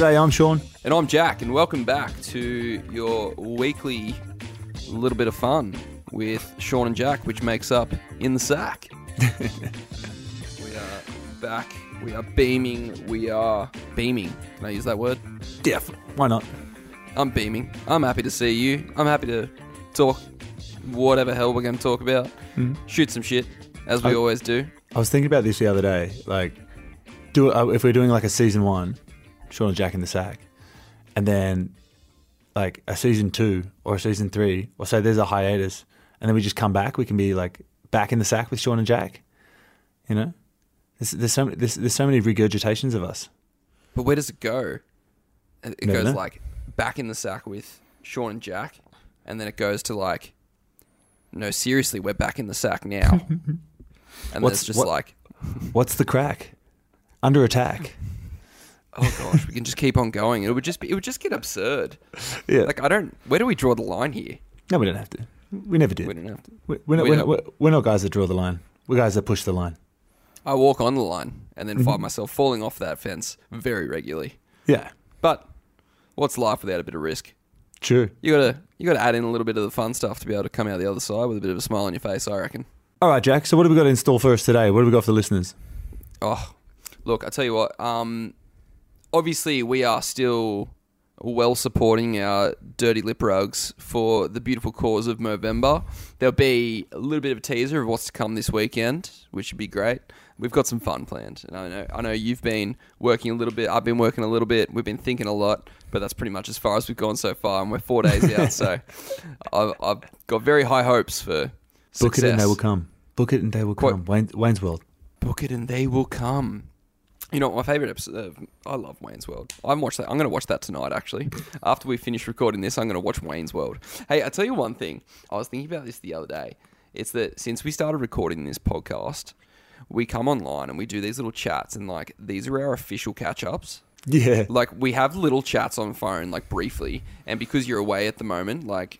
G'day, I'm Sean. And I'm Jack, and welcome back to your weekly little bit of fun with Sean and Jack, which makes up In the Sack. we are back. We are beaming. We are beaming. Can I use that word? Definitely. Why not? I'm beaming. I'm happy to see you. I'm happy to talk whatever hell we're going to talk about. Mm. Shoot some shit, as we I- always do. I was thinking about this the other day. Like, do uh, if we're doing like a season one, Sean and Jack in the Sack, and then like a season two or a season three, or say there's a hiatus, and then we just come back, we can be like back in the sack with Sean and Jack. You know, there's, there's so many, there's, there's so many regurgitations of us. But where does it go? It it Never goes know. like back in the sack with Sean and Jack, and then it goes to like, no, seriously, we're back in the sack now. and What's- just what- like, What's the crack? Under attack. oh gosh, we can just keep on going. It would just be, it would just get absurd. Yeah. Like I don't, where do we draw the line here? no, we don't have to. We never did. We don't have to. We- We're not, We we're, not, we're not guys that draw the line. We're guys that push the line. I walk on the line and then Mm-hmm. find myself falling off that fence very regularly. Yeah, But what's life without a bit of risk? true. You gotta, you gotta add in a little bit of the fun stuff to be able to come out the other side with a bit of a smile on your face. I reckon. All right, Jack. So what have we got in store for us today? What have we got for the listeners? Oh, look, I tell you what. Um, obviously, we are still well supporting our dirty lip rugs for the beautiful cause of Movember. There'll be a little bit of a teaser of what's to come this weekend, which should be great. We've got some fun planned, and I know I know you've been working a little bit. I've been working a little bit. We've been thinking a lot, but that's pretty much as far as we've gone so far, and we're four days out. So I've, I've got very high hopes for Book success. it and they will come. Book it and they will Quite- come. Wayne, Wayne's World. book it and they will come. You know, my favorite episode. Of, I love Wayne's World. I'm watch that. I'm going to watch that tonight. Actually, after we finish recording this, I'm going to watch Wayne's World. Hey, I tell you one thing. I was thinking about this the other day. It's that since we started recording this podcast, we come online and we do these little chats, and like these are our official catch ups. Yeah. Like we have little chats on phone, like briefly, and because you're away at the moment, like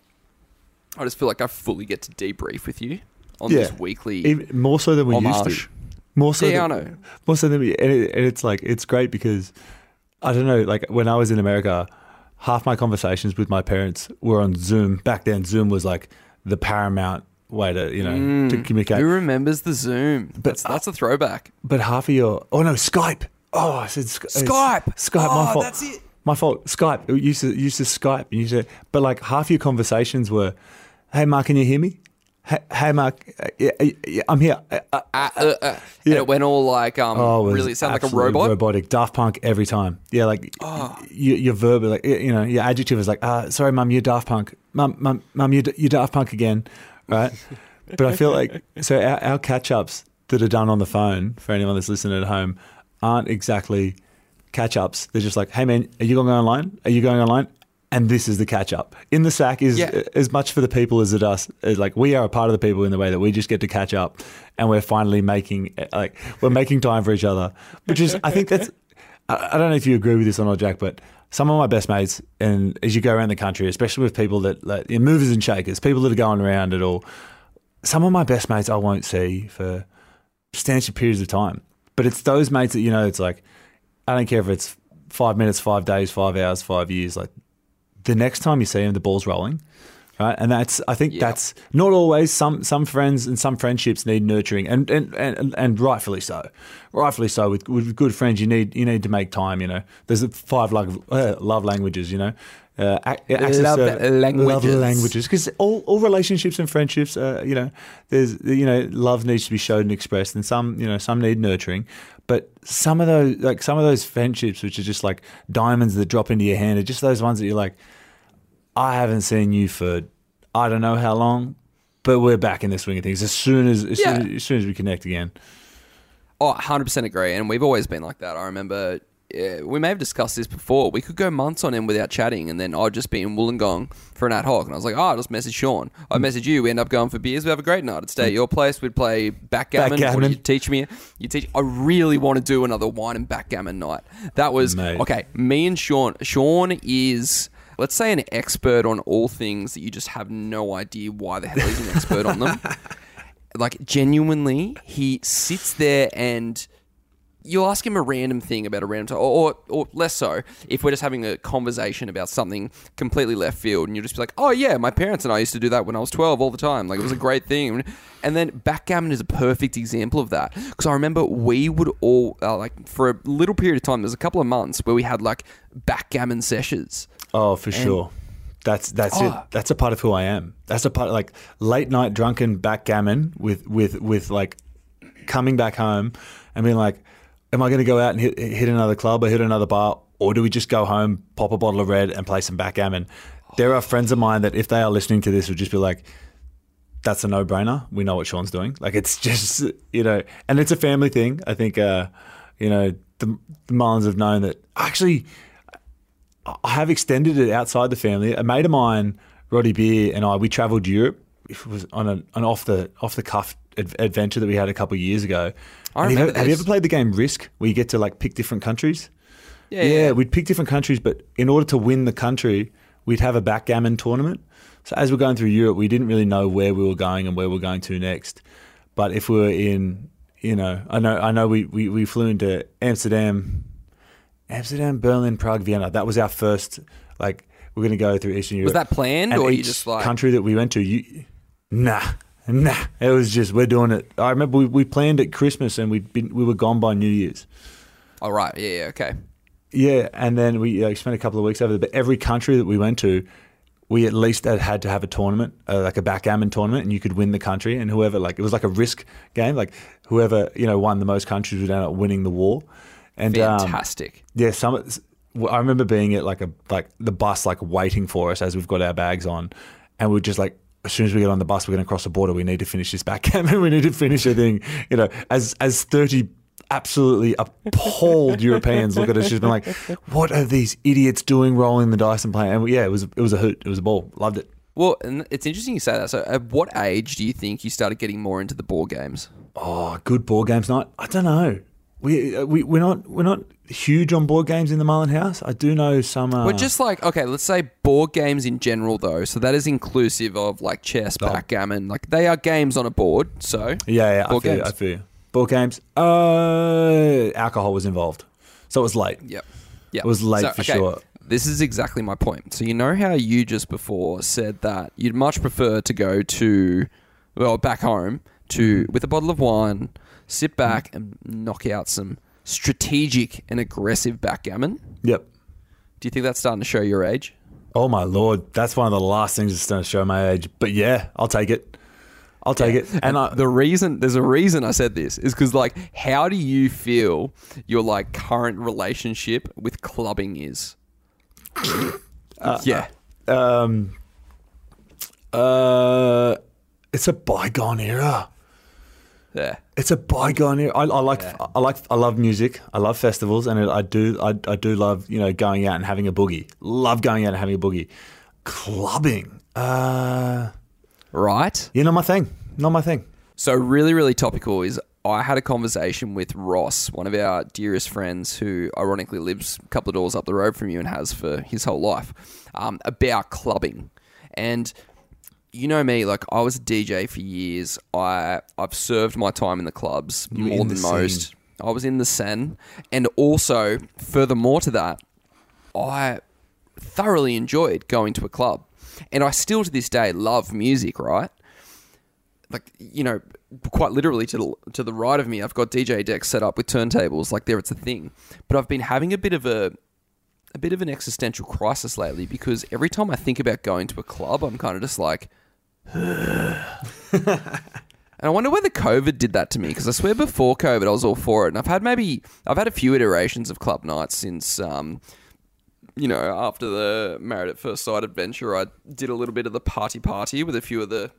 I just feel like I fully get to debrief with you on this weekly. Even more so than we used to. More so Yeah, than, I know. More so than we, and, it, and it's like it's great because I don't know. Like when I was in America, half my conversations with my parents were on Zoom. Back then, Zoom was like the paramount way to you know to mm. communicate. Who remembers the Zoom? But- that's, that's a throwback. But half of your oh no Skype. Oh, I said Skype. Skype. my Oh, fault. that's it. My fault. Skype. It used to used to Skype. Used to, but like half your conversations were, "Hey Mark, can you hear me? Hey, hey Mark, uh, yeah, yeah, I'm here." Uh, uh, Uh, uh, uh. And it went all like, um, Oh, really, it sounded like a robot. Robotic. Daft Punk every time. Yeah, like Oh. you, your verb, like you know, your adjective is like, uh, "Sorry, mum, you're Daft Punk." Mum, mum, mum, you're, you're Daft Punk again, right? but I feel like so our, our catch ups that are done on the phone for anyone that's listening at home aren't exactly catch ups. They're just like, "Hey man, are you going online? Are you going online?" And this is the catch up. In the sack is Yeah. as much for the people as it us. As like we are a part of the people in the way that we just get to catch up, and we're finally making eh, like we're making time for each other. Which is, I think that's. I, don't know if you agree with this or not, Jack, but some of my best mates, and as you go around the country, especially with people that like movers and shakers, people that are going around at all, some of my best mates I won't see for substantial periods of time. But it's those mates that you know. It's like I don't care if it's five minutes, five days, five hours, five years. Like the next time you see him, the ball's rolling, right? And that's I think Yeah. that's not always. Some some friends and some friendships need nurturing, and and and, and rightfully so, rightfully so. With, with good friends, you need you need to make time. You know, there's five love uh, love languages. You know. Uh, access Love to- languages. love languages because all, all relationships and friendships uh, you know there's you know love needs to be showed and expressed and some you know some need nurturing but some of those like some of those friendships which are just like diamonds that drop into your hand are just those ones that you're like I haven't seen you for I don't know how long but we're back in the swing of things as soon as as, Yeah. soon, as, as soon as we connect again Oh, 100% agree. And we've always been like that. I remember uh, we may have discussed this before. We could go months on end without chatting, and then I'd just be in Wollongong for an ad hoc. And I was like, oh, I'll just message Sean. I Hmm. message you. We end up going for beers. We have a great night. I'd stay at your place. We'd play backgammon. What do Backgammon. you teach me? You teach. I really want to do another wine and backgammon night. That was Mate. okay. Me and Sean. Sean is. Let's say an expert on all things that you just have no idea why the hell he's an expert on them. like genuinely, he sits there and you'll ask him a random thing about a random time, or, or, or less so, if we're just having a conversation about something completely left field, and you'll just be like, oh yeah, my parents and I used to do that when I was 12 all the time. Like, it was a great thing. And then backgammon is a perfect example of that. Because I remember we would all, uh, like, for a little period of time, there's a couple of months where we had, like, backgammon sessions. Oh, for sure. That's that's Oh. it. That's a part of who I am. That's a part of, like late night drunken backgammon with with with like coming back home and being like, am I going to go out and hit, hit another club or hit another bar, or do we just go home, pop a bottle of red, and play some backgammon? There are friends of mine that if they are listening to this would just be like, that's a no brainer. We know what Sean's doing. Like it's just you know, and it's a family thing. I think uh, you know the, the Mullins have known that actually. I have extended it outside the family. A mate of mine, Roddy Beer, and I, we travelled Europe. It was on a, an off the off the cuff adventure that we had a couple of years ago. I And you remember have, have you ever played the game Risk, where you get to like pick different countries? Yeah, Yeah, we'd pick different countries, but in order to win the country, we'd have a backgammon tournament. So as we're going through Europe, we didn't really know where we were going and where we are going to next. But if we were in, you know, I know, I know, we we, we flew into Amsterdam, Amsterdam, Berlin, Prague, Vienna. That was our first. Like we're going to go through Eastern Europe. Was that planned, And or you just like- country that we went to? You, nah, nah. It was just we're doing it. I remember we, we planned at Christmas and we'd been we were gone by New Year's. All right. Yeah. yeah okay. Yeah, and then we uh, spent a couple of weeks over there. But every country that we went to, we at least had, had to have a tournament, uh, like a backgammon tournament, and you could win the country. And whoever, like, it was like a risk game. Like, whoever you know won the most countries would end up winning the war. And um, Fantastic. yeah, some. I remember being at like a like the bus like waiting for us as we've got our bags on, and we're just like. As soon as we get on the bus, we're going to cross the border. We need to finish this backgammon. We need to finish a thing. You know, as as thirty absolutely appalled Europeans look at us, just been like, "What are these idiots doing? Rolling the dice and playing." And yeah, it was it was a hoot. It was a ball. Loved it. Well, and it's interesting you say that. So, at what age do you think you started getting more into the board games? Oh, good board games night. I don't know. We uh, we we're not we're not huge on board games in the Marlin House. I do know some. Uh, We're just like okay, let's say board games in general, though. So that is inclusive of like chess, backgammon. Like they are games on a board. So Yeah, yeah, I Board feel, you, games. I feel you. Board games. Uh, alcohol was involved, so it was late. Yep. Yep. It was late So, for okay, sure. This is exactly my point. So you know how you just before said that you'd much prefer to go to well back home to Mm-hmm. with a bottle of wine, sit back and knock out some strategic and aggressive backgammon. Yep. Do you think that's starting to show your age? Oh my lord, that's one of the last things that's going to show my age. But yeah, I'll take it. I'll take it. And I, the reason there's a reason I said this is because like how do you feel your like current relationship with clubbing is? uh, yeah. um, uh, it's a bygone era. Yeah. It's a bygone era. I, I like, I like, I love music. I love festivals, and I do, I, I do love, you know, going out and having a boogie. Love going out and having a boogie. Clubbing, uh, Right? you know, my thing. Not my thing. So really, really topical is I had a conversation with Ross, one of our dearest friends, who ironically lives a couple of doors up the road from you and has for his whole life, um, about clubbing. And you know me, like I was a DJ for years. I I've served my time in the clubs were more than most. scene. I was in the scene, and also furthermore to that, I thoroughly enjoyed going to a club. And I still to this day love music, right? Like, you know, quite literally to the, to the right of me, I've got DJ decks set up with turntables. Like, there it's a thing. But I've been having a bit of a a bit of an existential crisis lately because every time I think about going to a club, I'm kind of just like, and I wonder whether COVID did that to me because I swear before COVID I was all for it, and I've had maybe I've had a few iterations of club nights since, um, you know, after the Married at First Sight adventure, I did a little bit of the party party with a few of the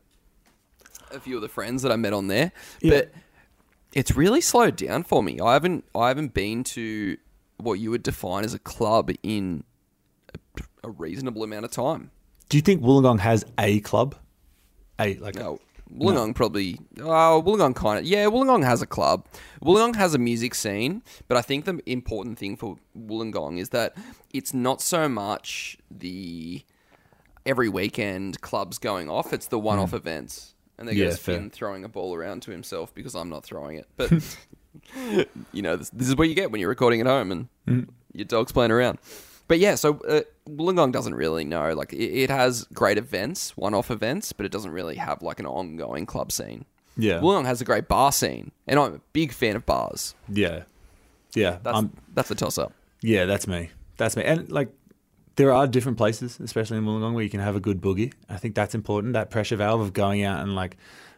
a few of the friends that I met on there, Yeah. but it's really slowed down for me. I haven't I haven't been to what you would define as a club in a, a reasonable amount of time. Do you think Wollongong has a club? A like No, Wollongong probably. Oh, Wollongong kind of. Yeah, Wollongong has a club. Wollongong has a music scene, but I think the important thing for Wollongong is that it's not so much the every weekend clubs going off. It's the one-off events. and they Yeah, go fair. throwing a ball around to himself because I'm not throwing it. But you know, this, this is what you get when you're recording at home and Mm. your dog's playing around. But yeah, so uh, Wollongong doesn't really know. Like, it, it has great events, one-off events, but it doesn't really have like an ongoing club scene. Yeah. Wollongong has a great bar scene, and I'm a big fan of bars. Yeah. Yeah. That's um, that's a toss-up. yeah, that's me. That's me. And like, there are different places, especially in Wollongong, where you can have a good boogie. I think that's important. That pressure valve of going out and like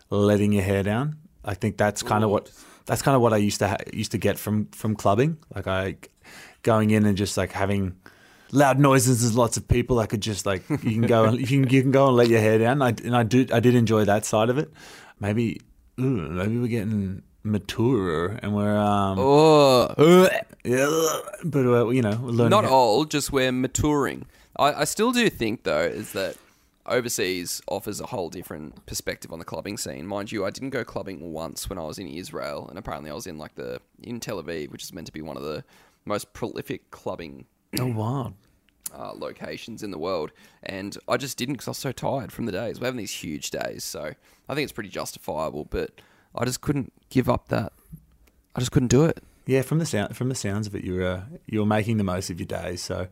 letting your hair down. I think that's kind of what that's kind of what I used to ha- used to get from from clubbing. Like I going in and just like having loud noises There's lots of people. I could just like you can go and you can you can go and let your hair down. I, and I do I did enjoy that side of it. Maybe ooh, maybe we're getting mature and we're um Oh, yeah, but uh, you know we're learning. not how- old, just we're maturing. I, I still do think though is that overseas offers a whole different perspective on the clubbing scene. Mind you, I didn't go clubbing once when I was in Israel, and apparently I was in like the in Tel Aviv, which is meant to be one of the most prolific clubbing Oh wow. uh, locations in the world, and I just didn't because I was so tired from the days. We're having these huge days, so I think it's pretty justifiable. But I just couldn't give up that. I just couldn't do it. Yeah, from the sound from the sounds of it, you're uh, you're making the most of your days. So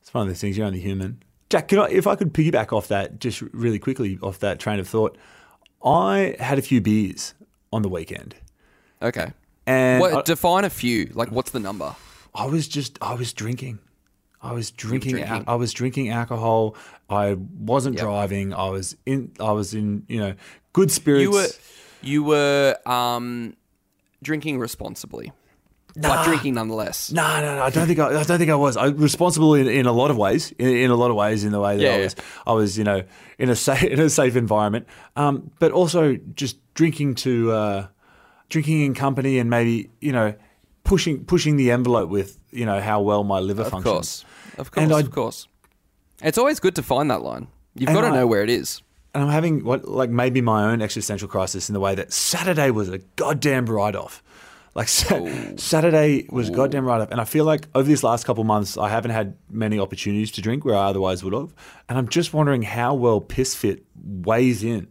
it's one of those things. You're only human. Jack, can I, if I could piggyback off that just really quickly off that train of thought, I had a few beers on the weekend, Okay. and What, I, define a few. Like, what's the number? I was just I was drinking. I was drinking. drinking. I was drinking alcohol. I wasn't Yep. driving. I was in. I was in. You know, good spirits. You were you were um, drinking responsibly, but drinking nonetheless. No, no, no. I don't think I, I don't think I was. I responsible in, in a lot of ways. In, in a lot of ways, in the way that Yeah, I yeah. was, I was, you know, in a safe in a safe environment. Um, but also just drinking to uh, drinking in company and maybe you know pushing pushing the envelope with you know how well my liver Of functions. course, of course, And I- of course. It's always good to find that line. You've got to I- know where it is. And I'm having what like maybe my own existential crisis in the way that Saturday was a goddamn write off. Like sa- Saturday was a goddamn write off, and I feel like over these last couple months I haven't had many opportunities to drink where I otherwise would have, and I'm just wondering how well Piss Fit weighs in.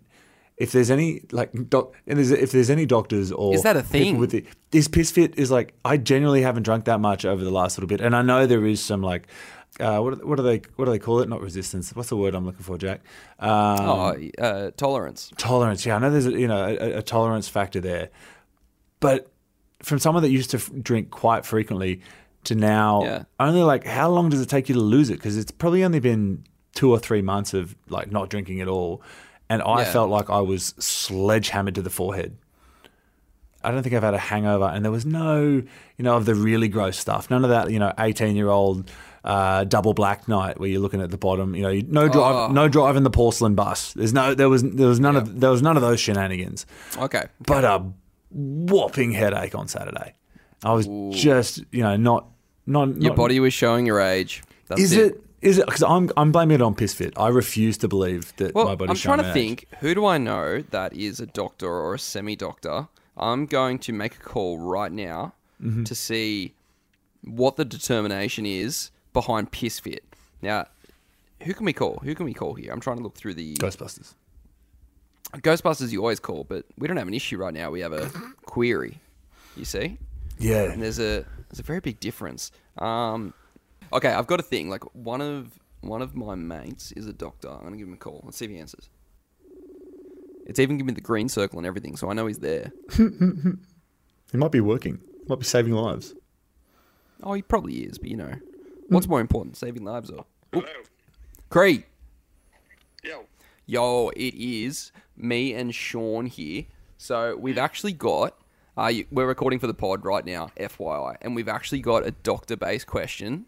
If there's any like doc, and there's, if there's any doctors or Is that a thing? with the, this Piss Fit is like I genuinely haven't drunk that much over the last little bit, and I know there is some like. Uh, what, what do they what do they call it? Not resistance. What's the word I'm looking for, Jack? Um, oh, uh, tolerance. tolerance. Yeah, I know there's a, you know a, a tolerance factor there, but from someone that used to f- drink quite frequently to now, Yeah. only like how long does it take you to lose it? Because it's probably only been two or three months of like not drinking at all, and I Yeah. felt like I was sledgehammered to the forehead. I don't think I've had a hangover, and there was no, you know, of the really gross stuff. None of that, you know, eighteen-year-old uh, double black night where you're looking at the bottom. You know, you- no drive, Oh. no driving the porcelain bus. There's no, there was, there was none of, there was none of those shenanigans. Okay. But a whopping headache on Saturday. I was just, you know, not, not. Your not- body was showing your age. That's Is it? Is it? Because I'm, I'm blaming it on piss fit. I refuse to believe that Well, my body's I'm trying to think. Who do I know that is a doctor or a semi-doctor? I'm going to make a call right now Mm-hmm. to see what the determination is behind piss fit. Now, who can we call? Who can we call here? I'm trying to look through the Ghostbusters. Ghostbusters. You always call, but we don't have an issue right now. We have a query. You see, Yeah. and there's a there's a very big difference. Um, okay, I've got a thing. Like one of one of my mates is a doctor. I'm gonna give him a call. Let's see if he answers. It's even giving me the green circle and everything, so I know he's there. It might be working. It might be saving lives. Oh, he probably is, but you know, what's more important, saving lives or? Hello. Cree, Yo. yo, it is me and Sean here. So we've actually got. Uh, you, we're recording for the pod right now, FYI, and we've actually got a doctor-based question,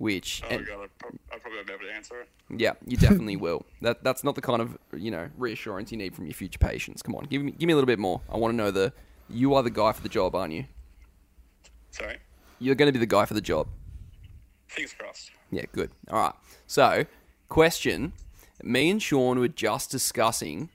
which Oh and- god, I, prob- I probably won't be able to answer it. Yeah, you definitely will. That that's not the kind of you know reassurance you need from your future patients. Come on, give me give me a little bit more. I want to know the you are the guy for the job, aren't you? Sorry. You're going to be the guy for the job. Fingers crossed. Yeah, good. All right. So, question: Me and Sean were just discussing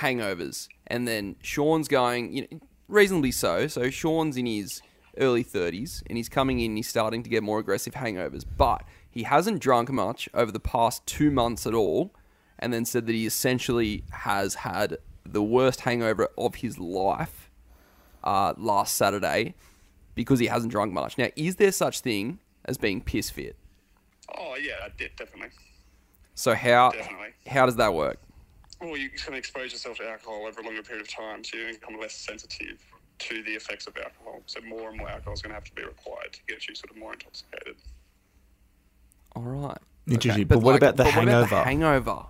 hangovers, and then Sean's going, you know, reasonably so. So Sean's in his early 30s, and he's coming in. He's starting to get more aggressive hangovers, but he hasn't drunk much over the past two months at all. And then said that he essentially has had the worst hangover of his life uh, last Saturday because he hasn't drunk much. Now, is there such thing as being piss fit? Oh yeah, de- definitely. So how Definitely. how does that work? Well, you can expose yourself to alcohol over a longer period of time, so you become less sensitive to the effects of alcohol. So more and more alcohol is going to have to be required to get you sort of more intoxicated. All right. Interesting. But what about the but what about the hangover? hangover.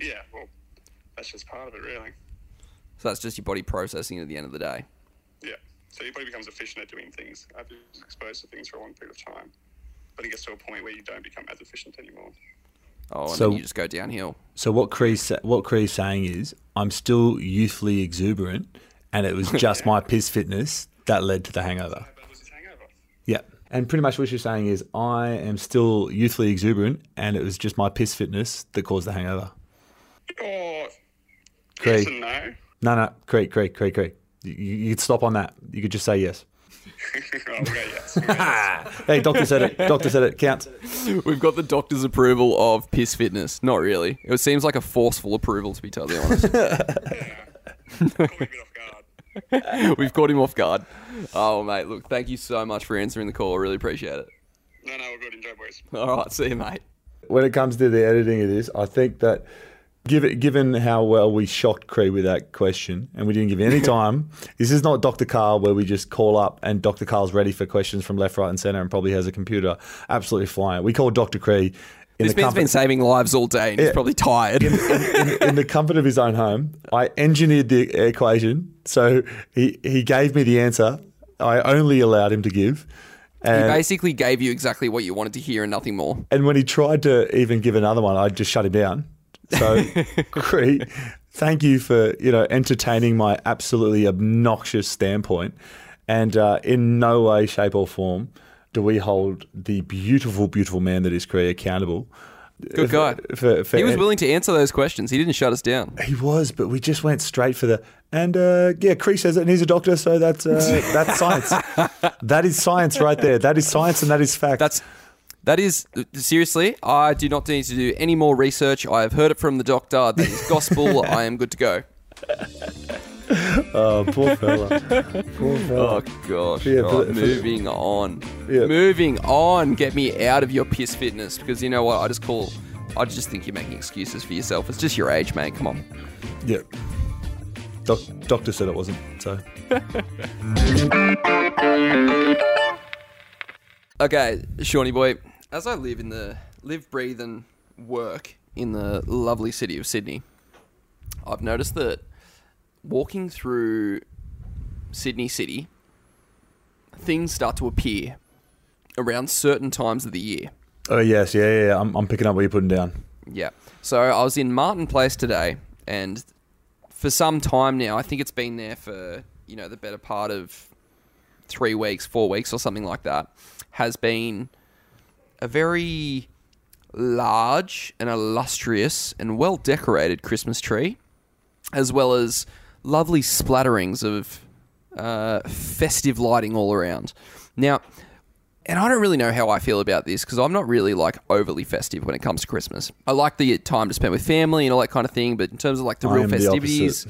Yeah, well, that's just part of it, really. So that's just your body processing at the end of the day. Yeah. So your body becomes efficient at doing things after you're exposed to things for a long period of time. But it gets to a point where you don't become as efficient anymore. Oh, and So- then you just go downhill. So what Cree's sa- what Cree's saying is, I'm still youthfully exuberant, and it was just my piss fitness that led to the hangover. How bad was his hangover? Yeah. And pretty much what you're saying is, I am still youthfully exuberant, and it was just my piss fitness that caused the hangover. Oh, Craig. yes and no. No, no, Creek, Creek, Creek, Creek. You, you could stop on that. You could just say yes. oh, okay, yes. Yes. Hey, doctor said it. Doctor said it. Counts. We've got the doctor's approval of piss fitness. Not really. It seems like a forceful approval, to be totally honest. Caught me a bit off guard. We've caught him off guard. Oh, mate, look, thank you so much for answering the call. I really appreciate it. No, no, we're good. Enjoy, boys. All right, see you, mate. When it comes to the editing of this, I think that given given how well we shocked Cree with that question, and we didn't give him any time. this is not Dr. Karl where we just call up and Dr. Karl's ready for questions from left, right, and centre, and probably has a computer absolutely flying. We called Dr. Cree. In This man's comfort- been saving lives all day and he's Yeah. probably tired. in, in the comfort of his own home. I engineered the equation, so he, he gave me the answer. I only allowed him to give. he And, basically gave you exactly what you wanted to hear and nothing more. and when he tried to even give another one, I just shut him down. So, Cree, thank you for you know entertaining my absolutely obnoxious standpoint, and uh, in no way, shape, or form do we hold the beautiful, beautiful man that is Cree accountable. Good guy. For, for, He was willing to answer those questions. He didn't shut us down. He was, but we just went straight for the and uh, yeah, Cree says it, and he's a doctor, so that's uh, that's science. that is science right there. That is science, and that is fact. That's that is seriously. I do not need to do any more research. I have heard it from the doctor. That is gospel. I am good to go. oh, poor fella, poor fella. Oh gosh. Yeah, Right, moving on. Yeah. Moving on. Get me out of your piss fitness because you know what? I just call. I just think you're making excuses for yourself. It's just your age, mate. Come on. Yeah, Doc, doctor said it wasn't. So Okay, Shawnee boy. As I live in the live, breathe, and work in the lovely city of Sydney, I've noticed that walking through Sydney City, things start to appear around certain times of the year. oh yes, yeah, yeah. yeah. I'm, I'm picking up what you're putting down. Yeah. So I was in Martin Place today, and for some time now, I think it's been there for you know the better part of three weeks, four weeks, or something like that, has been a very large and illustrious and well decorated Christmas tree, as well as lovely splatterings of uh, festive lighting all around. Now, and I don't really know how I feel about this because I'm not really like overly festive when it comes to Christmas. I like the time to spend with family and all that kind of thing, but in terms of like the I real am the festivities,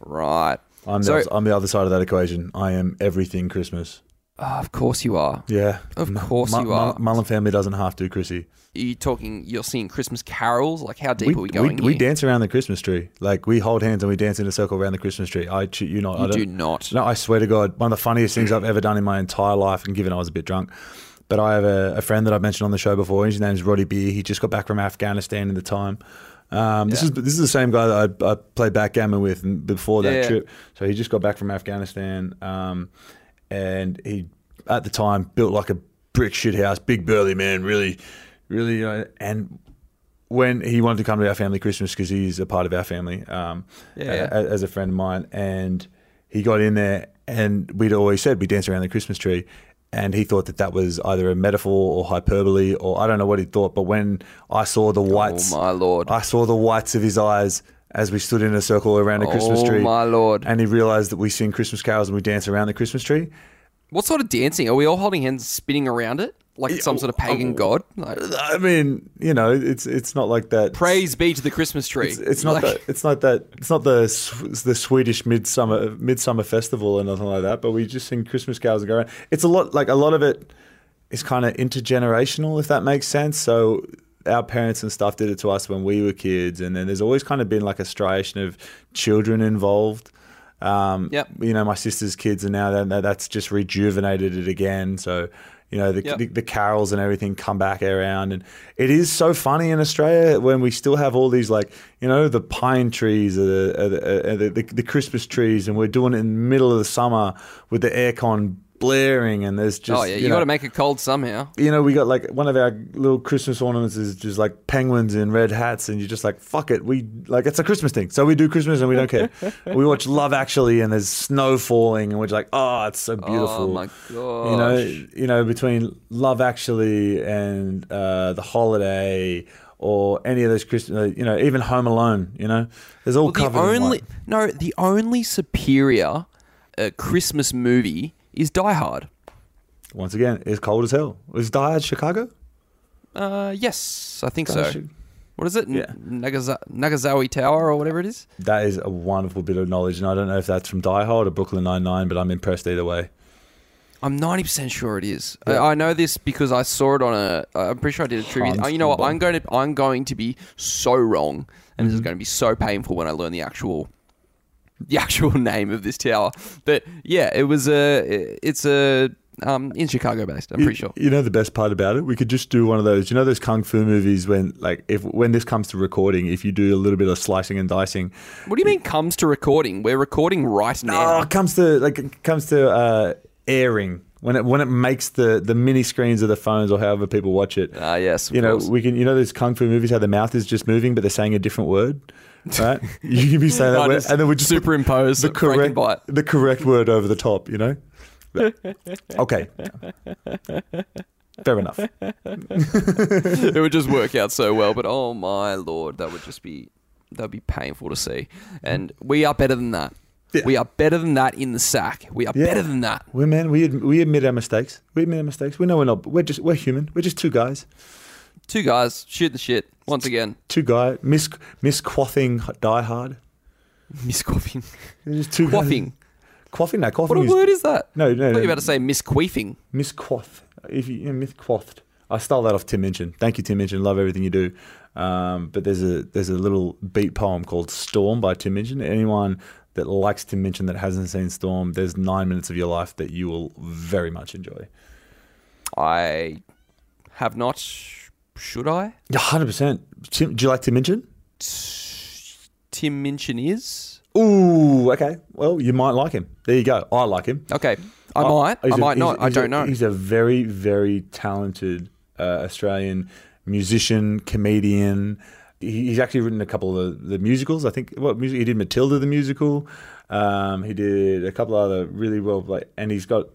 right? I'm the, So- I'm the other side of that equation. I am everything Christmas. Oh, of course you are. Yeah, Of course you are. Mullen family doesn't have to, Chrissy. Are you talking? You're seeing Christmas carols? Like how deep are we going we, here? dance around the Christmas tree. Like we hold hands and we dance in a circle around the Christmas tree. I you not. I You don't- do not. No, I swear to God, one of the funniest things I've ever done in my entire life, and given I was a bit drunk. But I have a, a friend that I've mentioned on the show before. His name's Roddy Beer. He just got back from Afghanistan in the time. Um, This Yeah. is this is the same guy that I, I played backgammon with before that Yeah. trip. So he just got back from Afghanistan, um, and he at the time built like a brick shit house, big burly man, really, really. Uh, and when he wanted to come to our family Christmas because he's a part of our family, um, Yeah, yeah. a- as a friend of mine, and he got in there, and we'd always said we dance around the Christmas tree, and he thought that that was either a metaphor or hyperbole, or I don't know what he thought. But when I saw the whites, Oh my lord! I saw the whites of his eyes as we stood in a circle around a Christmas oh, tree. oh my lord! and he realized that we sing Christmas carols and we dance around the Christmas tree. What sort of dancing? Are we all holding hands, spinning around it like it's some sort of pagan um, god? Like, I mean, you know, it's it's not like that. praise be to the Christmas tree. It's, it's not Like- that. It's not that. It's not the the Swedish midsummer midsummer festival or nothing like that. But we just sing Christmas carols and go around. It's a lot. Like a lot of it is kind of intergenerational, if that makes sense. So our parents and stuff did it to us when we were kids, and then there's always kind of been like a striation of children involved. Um, Yep. You know, my sister's kids are now that that's just rejuvenated it again. So. You know the, Yep. the the carols and everything come back around, and it is so funny in Australia when we still have all these like you know the pine trees, or the, or the, or the, the the Christmas trees, and we're doing it in the middle of the summer with the aircon blaring, and there's just oh yeah, you, know, got to make it cold somehow. you know, we got like one of our little Christmas ornaments is just like penguins in red hats, and you're just like, fuck it, we like it's a Christmas thing, so we do Christmas and we don't care. we watch Love Actually, and there's snow falling, and we're just like, oh, it's so beautiful. Oh my god You know, you know, between Love Actually and uh, The Holiday. Or any of those Christmas, you know, even Home Alone, you know, there's all Well, the covered in only white. no, the only superior uh, Christmas movie is Die Hard. Once again, it's cold as hell. Is Die Hard Chicago? Uh, yes, I think Die so. Chi- What is it? Yeah. Nagaza- Tower or whatever it is. That is a wonderful bit of knowledge, and I don't know if that's from Die Hard or Brooklyn Nine Nine, but I'm impressed either way. I'm 90% sure it is. Yeah. I, I know this because I saw it on a. I'm pretty sure I did a trivia. Uh, you know what? I'm going to. I'm going to be so wrong, and Mm-hmm. this is going to be so painful when I learn the actual, the actual name of this tower. But yeah, it was a. It's a. Um, in Chicago based. I'm You- pretty sure. You know the best part about it? We could just do one of those. You know those kung fu movies when, like, if when this comes to recording, if you do a little bit of slicing and dicing, What do you mean comes to recording? We're recording right now. oh, it comes to like it comes to uh, airing when it when it makes the the mini screens of the phones or however people watch it. Ah, yes. of you know, course. we can. You know those kung fu movies how the mouth is just moving, but they're saying a different word, right? you can be saying that, word, and then we just superimpose the correct the correct word over the top. You know. Okay. Fair enough. it would just work out so well. But oh my lord, that would just be that would be painful to see. And we are better than that. Yeah. We are better than that in the sack. We are Yeah. better than that. We man, we ad- we admit our mistakes. We admit our mistakes. We know we're not. We're just we're human. We're just two guys. Two guys shoot the shit once again. Two guy mis misquaffing die hard. Misquaffing. Two Quaffing. Quaffing. No, quaffing What a is word is that? no I no. thought you no were about to say misqueefing. misquaff. If you, you know, misquaffed. I stole that off Tim Minchin. Thank you, Tim Minchin. Love everything you do. Um, but there's a there's a little beat poem called Storm by Tim Minchin. Anyone that likes Tim Minchin that hasn't seen Storm, there's nine minutes of your life that you will very much enjoy. I have not. Should I? Yeah, hundred percent. Tim, do you like Tim Minchin? Tim Minchin is Ooh, okay. Well, you might like him. There you go. I like him. okay. I Oh, might. I might not. I don't know. He's a very, very talented uh, Australian musician, comedian. He, he's actually written a couple of the, the musicals. I think what music he did Matilda the musical. Um, he did a couple of other really well, like, and he's got.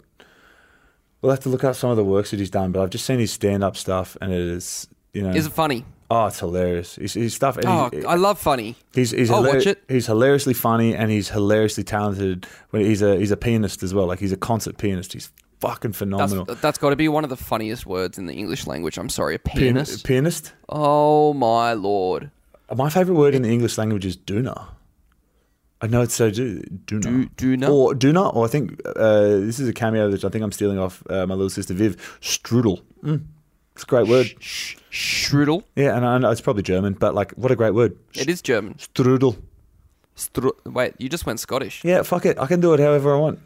We'll have to look up some of the works that he's done, but I've just seen his stand-up stuff, and it is, you know, Is it funny? oh, it's hilarious. His, his stuff. and Oh, he- I love funny. He's he's, I'll watch it. he's hilariously funny and he's hilariously talented. When he's a he's a pianist as well. Like he's a concert pianist. He's fucking That's, phenomenal. that's got to be one of the funniest words in the English language. I'm sorry, a Pian- pianist. pianist. Oh my lord. My favorite word in the English language is doona. I know it's so do doona. Do- doona? or doona, or I think uh, this is a cameo that I think I'm stealing off uh, my little sister Viv. Strudel. Mm. It's a great word. Strudel. Yeah, and I know it's probably German, but like, what a great word. It is German. Strudel. Stru- Wait, you just went Scottish. Yeah, fuck it. I can do it however I want.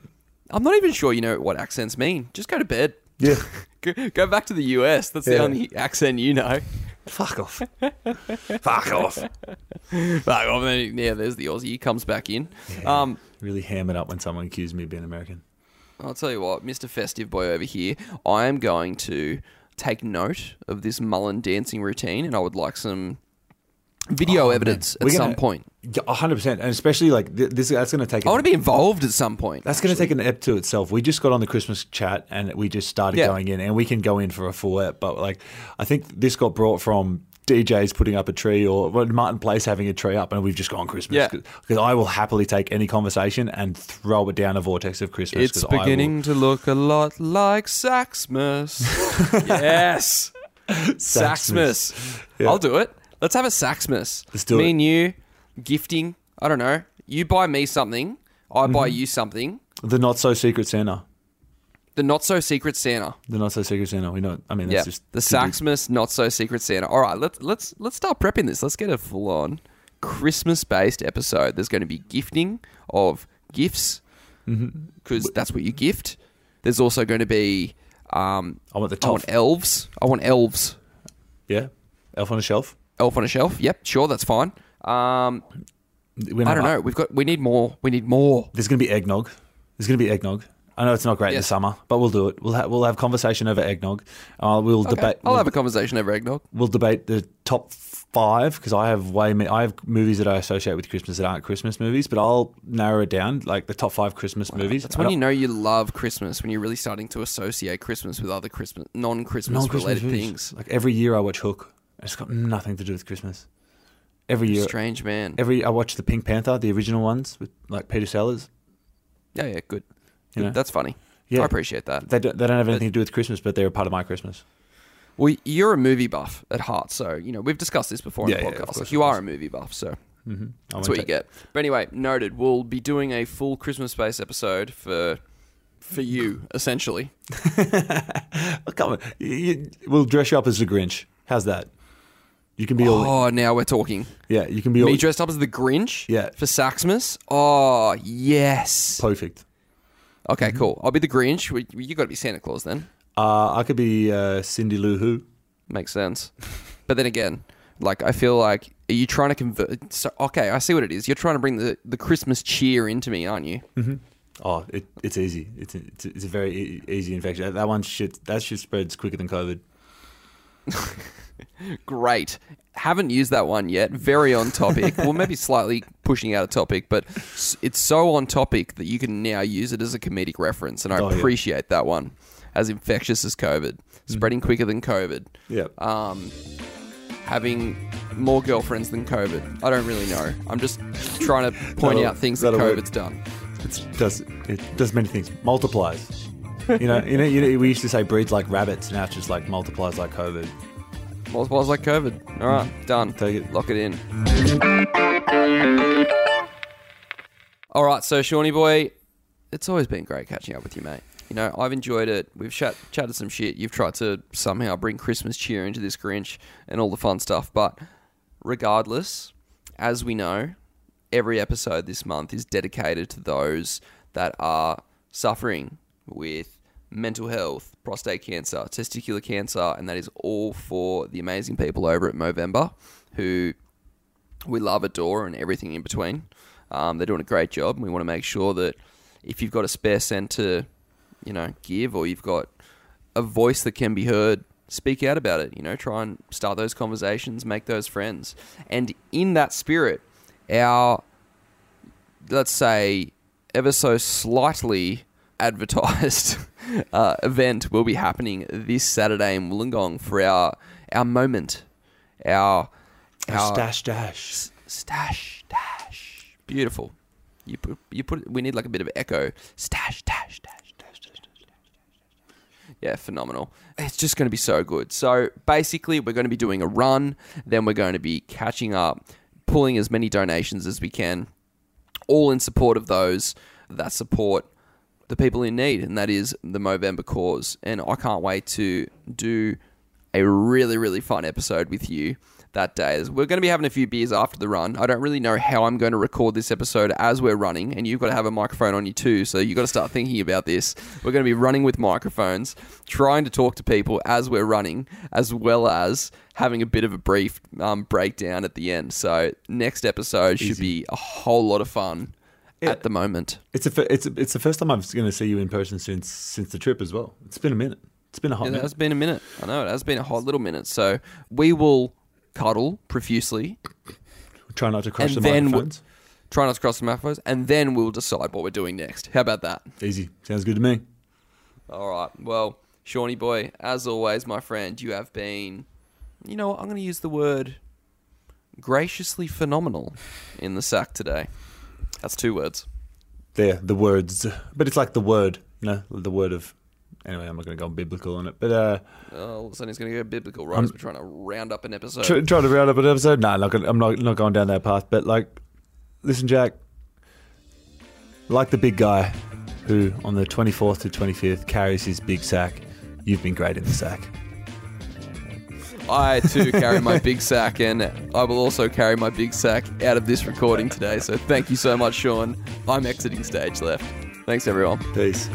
I'm not even sure you know what accents mean. Just go to bed. Yeah. Go, go back to the US. That's the Yeah. only accent you know. fuck off. fuck off. Fuck off. Then, yeah, there's the Aussie. He comes back in. Um, Really ham it up when someone accused me of being American. I'll tell you what, Mr. Festive Boy over here, I am going to take note of this Mullen dancing routine and I would like some video Oh, evidence at We're some gonna- point. Yeah, hundred percent, and especially like th- this. That's going to take. I want to be involved at some point. That's going to take an ep to itself. We just got on the Christmas chat and we just started Yeah. going in, and we can go in for a full ep. But like, I think this got brought from DJs putting up a tree or Martin Place having a tree up, and we've just gone Christmas. Yeah. Because I will happily take any conversation and throw it down a vortex of Christmas. It's beginning to look a lot like Saxmas. yes. Saxmas. Yeah. I'll do it. Let's have a Saxmas. Let's do me it. and you gifting. I don't know. You buy me something. I buy Mm-hmm. you something. the not so secret Santa. The not so secret Santa. The not so secret Santa. We know. I mean, that's Yeah. just The. Saxmas not so secret Santa. All right, let's let's let's start prepping this. Let's get a full on Christmas based episode. There's going to be gifting of gifts Mm-hmm. because that's what you gift. There's also going to be um, I want the I top. want elves. I want elves. yeah, elf on a shelf. Elf on a shelf. Yep, sure, that's fine. Um, I don't know. We've got. We need more. We need more. There's going to be eggnog. There's going to be eggnog. I know it's not great in the Yes. summer, but we'll do it. We'll ha- we'll have conversation over eggnog. Uh, we'll Okay, debate. I'll we'll, have a conversation over eggnog. we'll debate the top five because I have way ma- I have movies that I associate with Christmas that aren't Christmas movies, but I'll narrow it down like the top five Christmas movies. That's I when don't- you know you love Christmas. When you're really starting to associate Christmas with other Christmas, non-Christmas non-Christmas related movies. things. Like every year I watch Hook. It's got nothing to do with Christmas. Every year, Strange man. every I watch the Pink Panther, the original ones with like Peter Sellers. Yeah, yeah, good. You know? That's funny. Yeah. I appreciate that. They don't, they don't have anything to do with Christmas, but they're a part of my Christmas. Well, you're a movie buff at heart, so you know we've discussed this before Yeah, on yeah, the podcast. course, like you are a movie buff, so Mm-hmm. that's what you get. But anyway, noted. We'll be doing a full Christmas space episode for for you, essentially. Oh, come on, You- you- we'll dress you up as the Grinch. How's that? You can be all Oh, now we're talking. yeah. You can be all Me dressed up as the Grinch. Yeah. For Saxmas. Oh yes. perfect. Okay, cool. I'll be the Grinch. You got to be Santa Claus then. Uh, I could be uh, Cindy Lou Who. Makes sense. but then again, like I feel like are you trying to convert? So, okay, I see what it is. You're trying to bring the, the Christmas cheer into me, aren't you? Oh, it, it's easy. It's a, it's, a, it's a very e- easy infection. That one shit. That shit spreads quicker than COVID. Great. Haven't used that one yet. Very on topic. well, maybe slightly pushing out of topic, but it's so on topic that you can now use it as a comedic reference, and I Oh, yeah. appreciate that one. As infectious as COVID, spreading quicker than COVID. Yeah. um, having more girlfriends than COVID. I don't really know. I'm just trying to point That'll- out things that that'll work. COVID's done. It does it does many things. Multiplies. You know, you know, you know, we used to say breeds like rabbits. Now it's just like multiplies like COVID. Multiplies like COVID. All right, done. Take it. Lock it in. All right, so Shawnee boy, it's always been great catching up with you, mate. You know, I've enjoyed it. We've chat, chatted some shit. You've tried to somehow bring Christmas cheer into this Grinch and all the fun stuff. But regardless, as we know, every episode this month is dedicated to those that are suffering with mental health, prostate cancer, testicular cancer, and that is all for the amazing people over at Movember who we love, adore, and everything in between. Um, they're doing a great job, and we want to make sure that if you've got a spare cent to, you know, give, or you've got a voice that can be heard, speak out about it. You know, try and start those conversations, make those friends, and in that spirit, our let's say ever so slightly advertised uh, event will be happening this Saturday in Wollongong for our our moment, our our Stash dash. s- stash dash. Beautiful. You put you put we need like a bit of echo. Stash dash dash dash dash dash. dash. Yeah, phenomenal. It's just going to be so good. So basically, we're going to be doing a run, then we're going to be catching up, pulling as many donations as we can, all in support of those that support the people in need, and that is the Movember cause. And I can't wait to do a really, really fun episode with you that day. We're going to be having a few beers after the run. I don't really know how I'm going to record this episode as we're running, and you've got to have a microphone on you too, so you've got to start thinking about this. We're going to be running with microphones, trying to talk to people as we're running, as well as having a bit of a brief um, breakdown at the end. So, next episode should be a whole lot of fun Yeah. at the moment. It's a it's a, it's the first time I'm going to see you in person since since the trip as well. It's been a minute. It's been a hot minute. It minute. has been a minute. I know it has been a hot little minute. So we will cuddle profusely, Try not to crush the then microphones. try not to cross the microphones, and then we'll decide what we're doing next. How about that? Easy. Sounds good to me. All right. Well, Shawnee boy, as always, my friend, you have been you know what? I'm going to use the word graciously phenomenal in the sack today. That's two words. There, the words, but it's like the word, you know, the word of. Anyway, I'm not going to go biblical on it, but uh, Oh, all of a sudden, he's going to go biblical, right? as we're trying to round up an episode. try, trying to round up an episode. No, not gonna, I'm not not going down that path. But like, listen, Jack, like the big guy who on the 24th to 25th carries his big sack. You've been great in the sack. I too carry my big sack, and I will also carry my big sack out of this recording today. So thank you so much, Sean. I'm exiting stage left. Thanks, everyone. Peace.